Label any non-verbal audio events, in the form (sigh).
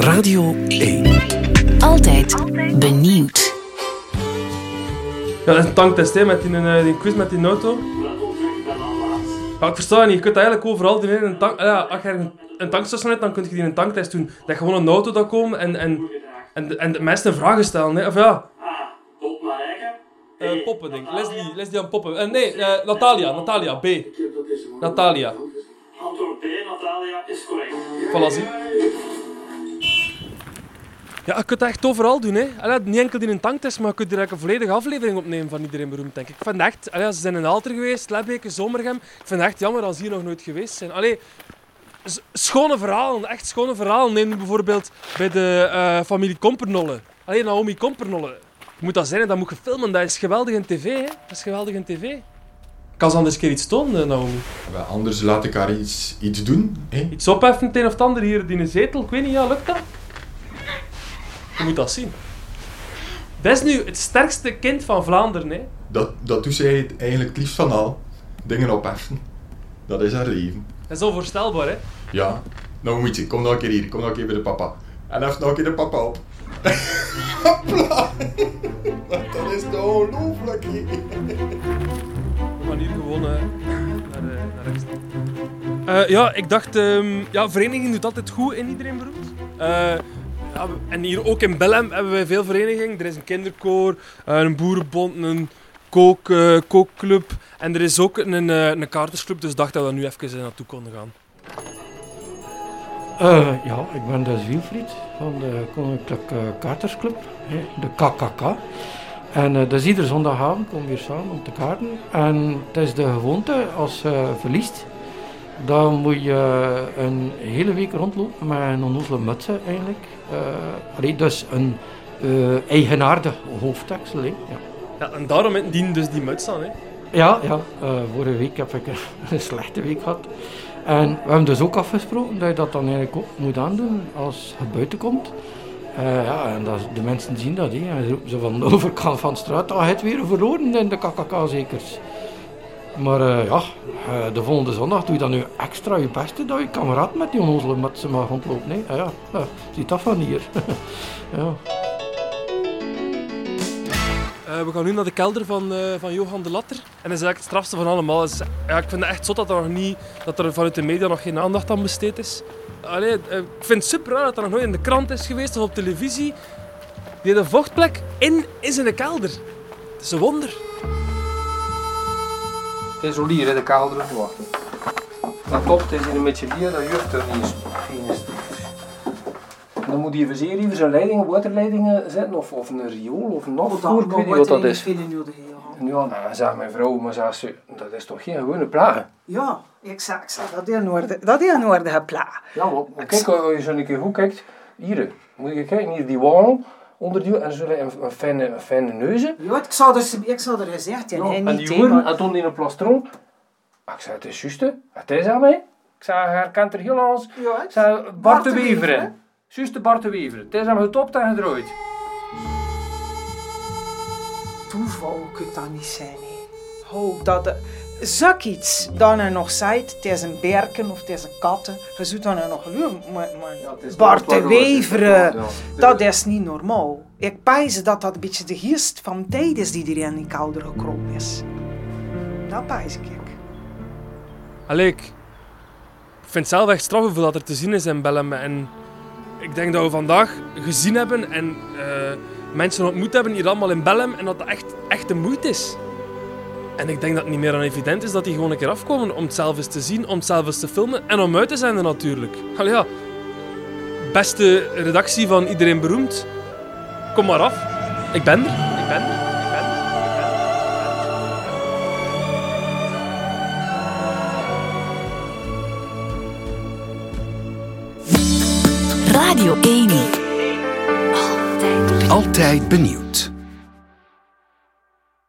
Radio 1. Altijd benieuwd. Ja, dat is een tanktest hè, met die, eh, die quiz met die auto. Ja, ik versta niet. Je kunt dat eigenlijk overal doen. hè. Een tank, ja, als je een, een tankstation hebt, dan kun je die een tanktest doen. Dat je gewoon een auto dat komen en, en, en, de- en de mensen vragen stellen. Hè. Of ja, eh poppen denk ik. Leslie, Leslie aan poppen. Eh, nee, eh, Natalia, Natalia, B. Natalia. Antwoord B, Natalia, is correct. Voilà, zie. Ja, je kunt dat echt overal doen. Hè. Allee, niet enkel in een tanktest, maar je kunt er een volledige aflevering opnemen van Iedereen Beroemd, denk ik. Ik vind echt... Allee, ze zijn in Alter geweest, Lebbeke, Zomergem. Ik vind het echt jammer als ze hier nog nooit geweest zijn. Allee, schone verhalen, echt schone verhalen. Neem bijvoorbeeld bij de eh, familie Kompernolle. Allee, Naomi Kompernolle. Je moet dat zijn en dat moet je filmen. Dat is geweldig in tv, hè. Dat is geweldig in tv. Kan ze anders een keer iets tonen, eh, Naomi? Anders laat ik haar iets, iets doen. Hè? Iets opheffen, het een of het ander hier in een zetel. Ik weet niet, ja, lukt dat? Je moet dat zien. Dat is nu het sterkste kind van Vlaanderen, hè. Dat, dat doet zij eigenlijk het liefst van al. Dingen opheffen. Dat is haar leven. Dat is onvoorstelbaar, hè. Ja. Nou moet je, kom nog een keer hier. Kom nog een keer bij de papa. En hef nog een keer de papa op. (laughs) Dat is toch ongelooflijk. We gaan hier gewoon eh, naar, eh, naar rechts. Eh, ja, ik dacht... ehm, ja, vereniging doet altijd goed in Iedereen Beroemd. En hier ook in Bellem hebben wij veel verenigingen. Er is een kinderkoor, eh, een boerenbond, een kook, eh, kookclub. En er is ook een, eh, een kaartersclub, dus dacht dat we nu even naartoe konden gaan. Ja, ik ben dus Wilfried van de Koninklijke Kaartersclub, de KKK. En eh, dus iedere zondagavond komen we hier samen om te kaarten. En het is de gewoonte, als je verliest, dan moet je een hele week rondlopen met een onnozele mutsen eigenlijk. Eh, allee, dus een eh, eigenaardig hoofddeksel. Ja. Ja, en daarom dienen dus die muts aan, hè. Ja, ja. eh, vorige week heb ik (laughs) een slechte week gehad. En we hebben dus ook afgesproken dat je dat dan eigenlijk ook moet aandoen als je buiten komt. Ja, en dat, de mensen zien dat. Hè. En ze roepen zo van de (laughs) overkant van de straat, ah, heeft weer verloren in de KKK-zekers. Maar eh, ja, eh, de volgende zondag doe je dan nu extra je beste dat je kameraad met die onnozele met ze mag rondlopen. hè. Ah, ja, ja, ziet dat van hier. (laughs) ja. Eh, we gaan nu naar de kelder van, eh, van Johan de Latter. En dat is eigenlijk het strafste van allemaal. Is- ja, ik vind het echt zot dat er, nog niet, dat er vanuit de media nog geen aandacht aan besteed is. Allee, eh, ik vind het super raar dat er nog nooit in de krant is geweest of op televisie. Die de vochtplek in is in de kelder. Het is een wonder. Het is al hier in de kelder. Wacht. Dat klopt, het is hier een beetje bier, dat jucht er niet geen En dan moet hij even hier zijn leidingen, waterleidingen zetten, of, of een riool, of een afvoer, ik weet niet wat dat is. Ja, nou, zei mijn vrouw, maar zei ze, dat is toch geen gewone plaag? Ja, ik zeg, ik zeg dat is een orde, dat is een orde geplaagd. Ja, maar, maar kijk, als je zo een keer goed kijkt, hier, moet je kijken, hier die wal, onder die, en zo een, een, fijne, een fijne neuzen. Ja, ik zou er, ik zou er gezegd, ja, Ja, en niet die thema. hoeren, en toen in een plastron. Ah, Ik zei, het is juist, hè. het is aan mij. Ik zei, hij kent er heel anders. Ja, Ik zei, Bart de de Wever, Wever, hè? hè. Juist Bart de Wever. Het is aan getopt en gedraaid. toeval kan dat niet zijn. Ho, dat de, zak iets dat er nog zijt, het is een berken of het is een katten, je zult dan er nog luren, maar, Bart de Weveren, ja. dat is niet normaal. Ik pijs dat dat een beetje de geest van tijd is die er in die kouder gekropen is. Dat pijs ik. Allee, ik ik vind het zelf echt straf hoeveel dat er te zien is in Bellem. En ik denk dat we vandaag gezien hebben en eh, mensen ontmoet hebben hier allemaal in Bellem. En dat dat echt, echt de moeite is. En ik denk dat het niet meer dan evident is dat die gewoon een keer afkomen om het zelf eens te zien, om het zelf eens te filmen en om uit te zenden natuurlijk. Allee ja, beste redactie van Iedereen Beroemd, kom maar af. Ik ben er, ik ben er, ik ben er. Radio 1. Altijd benieuwd.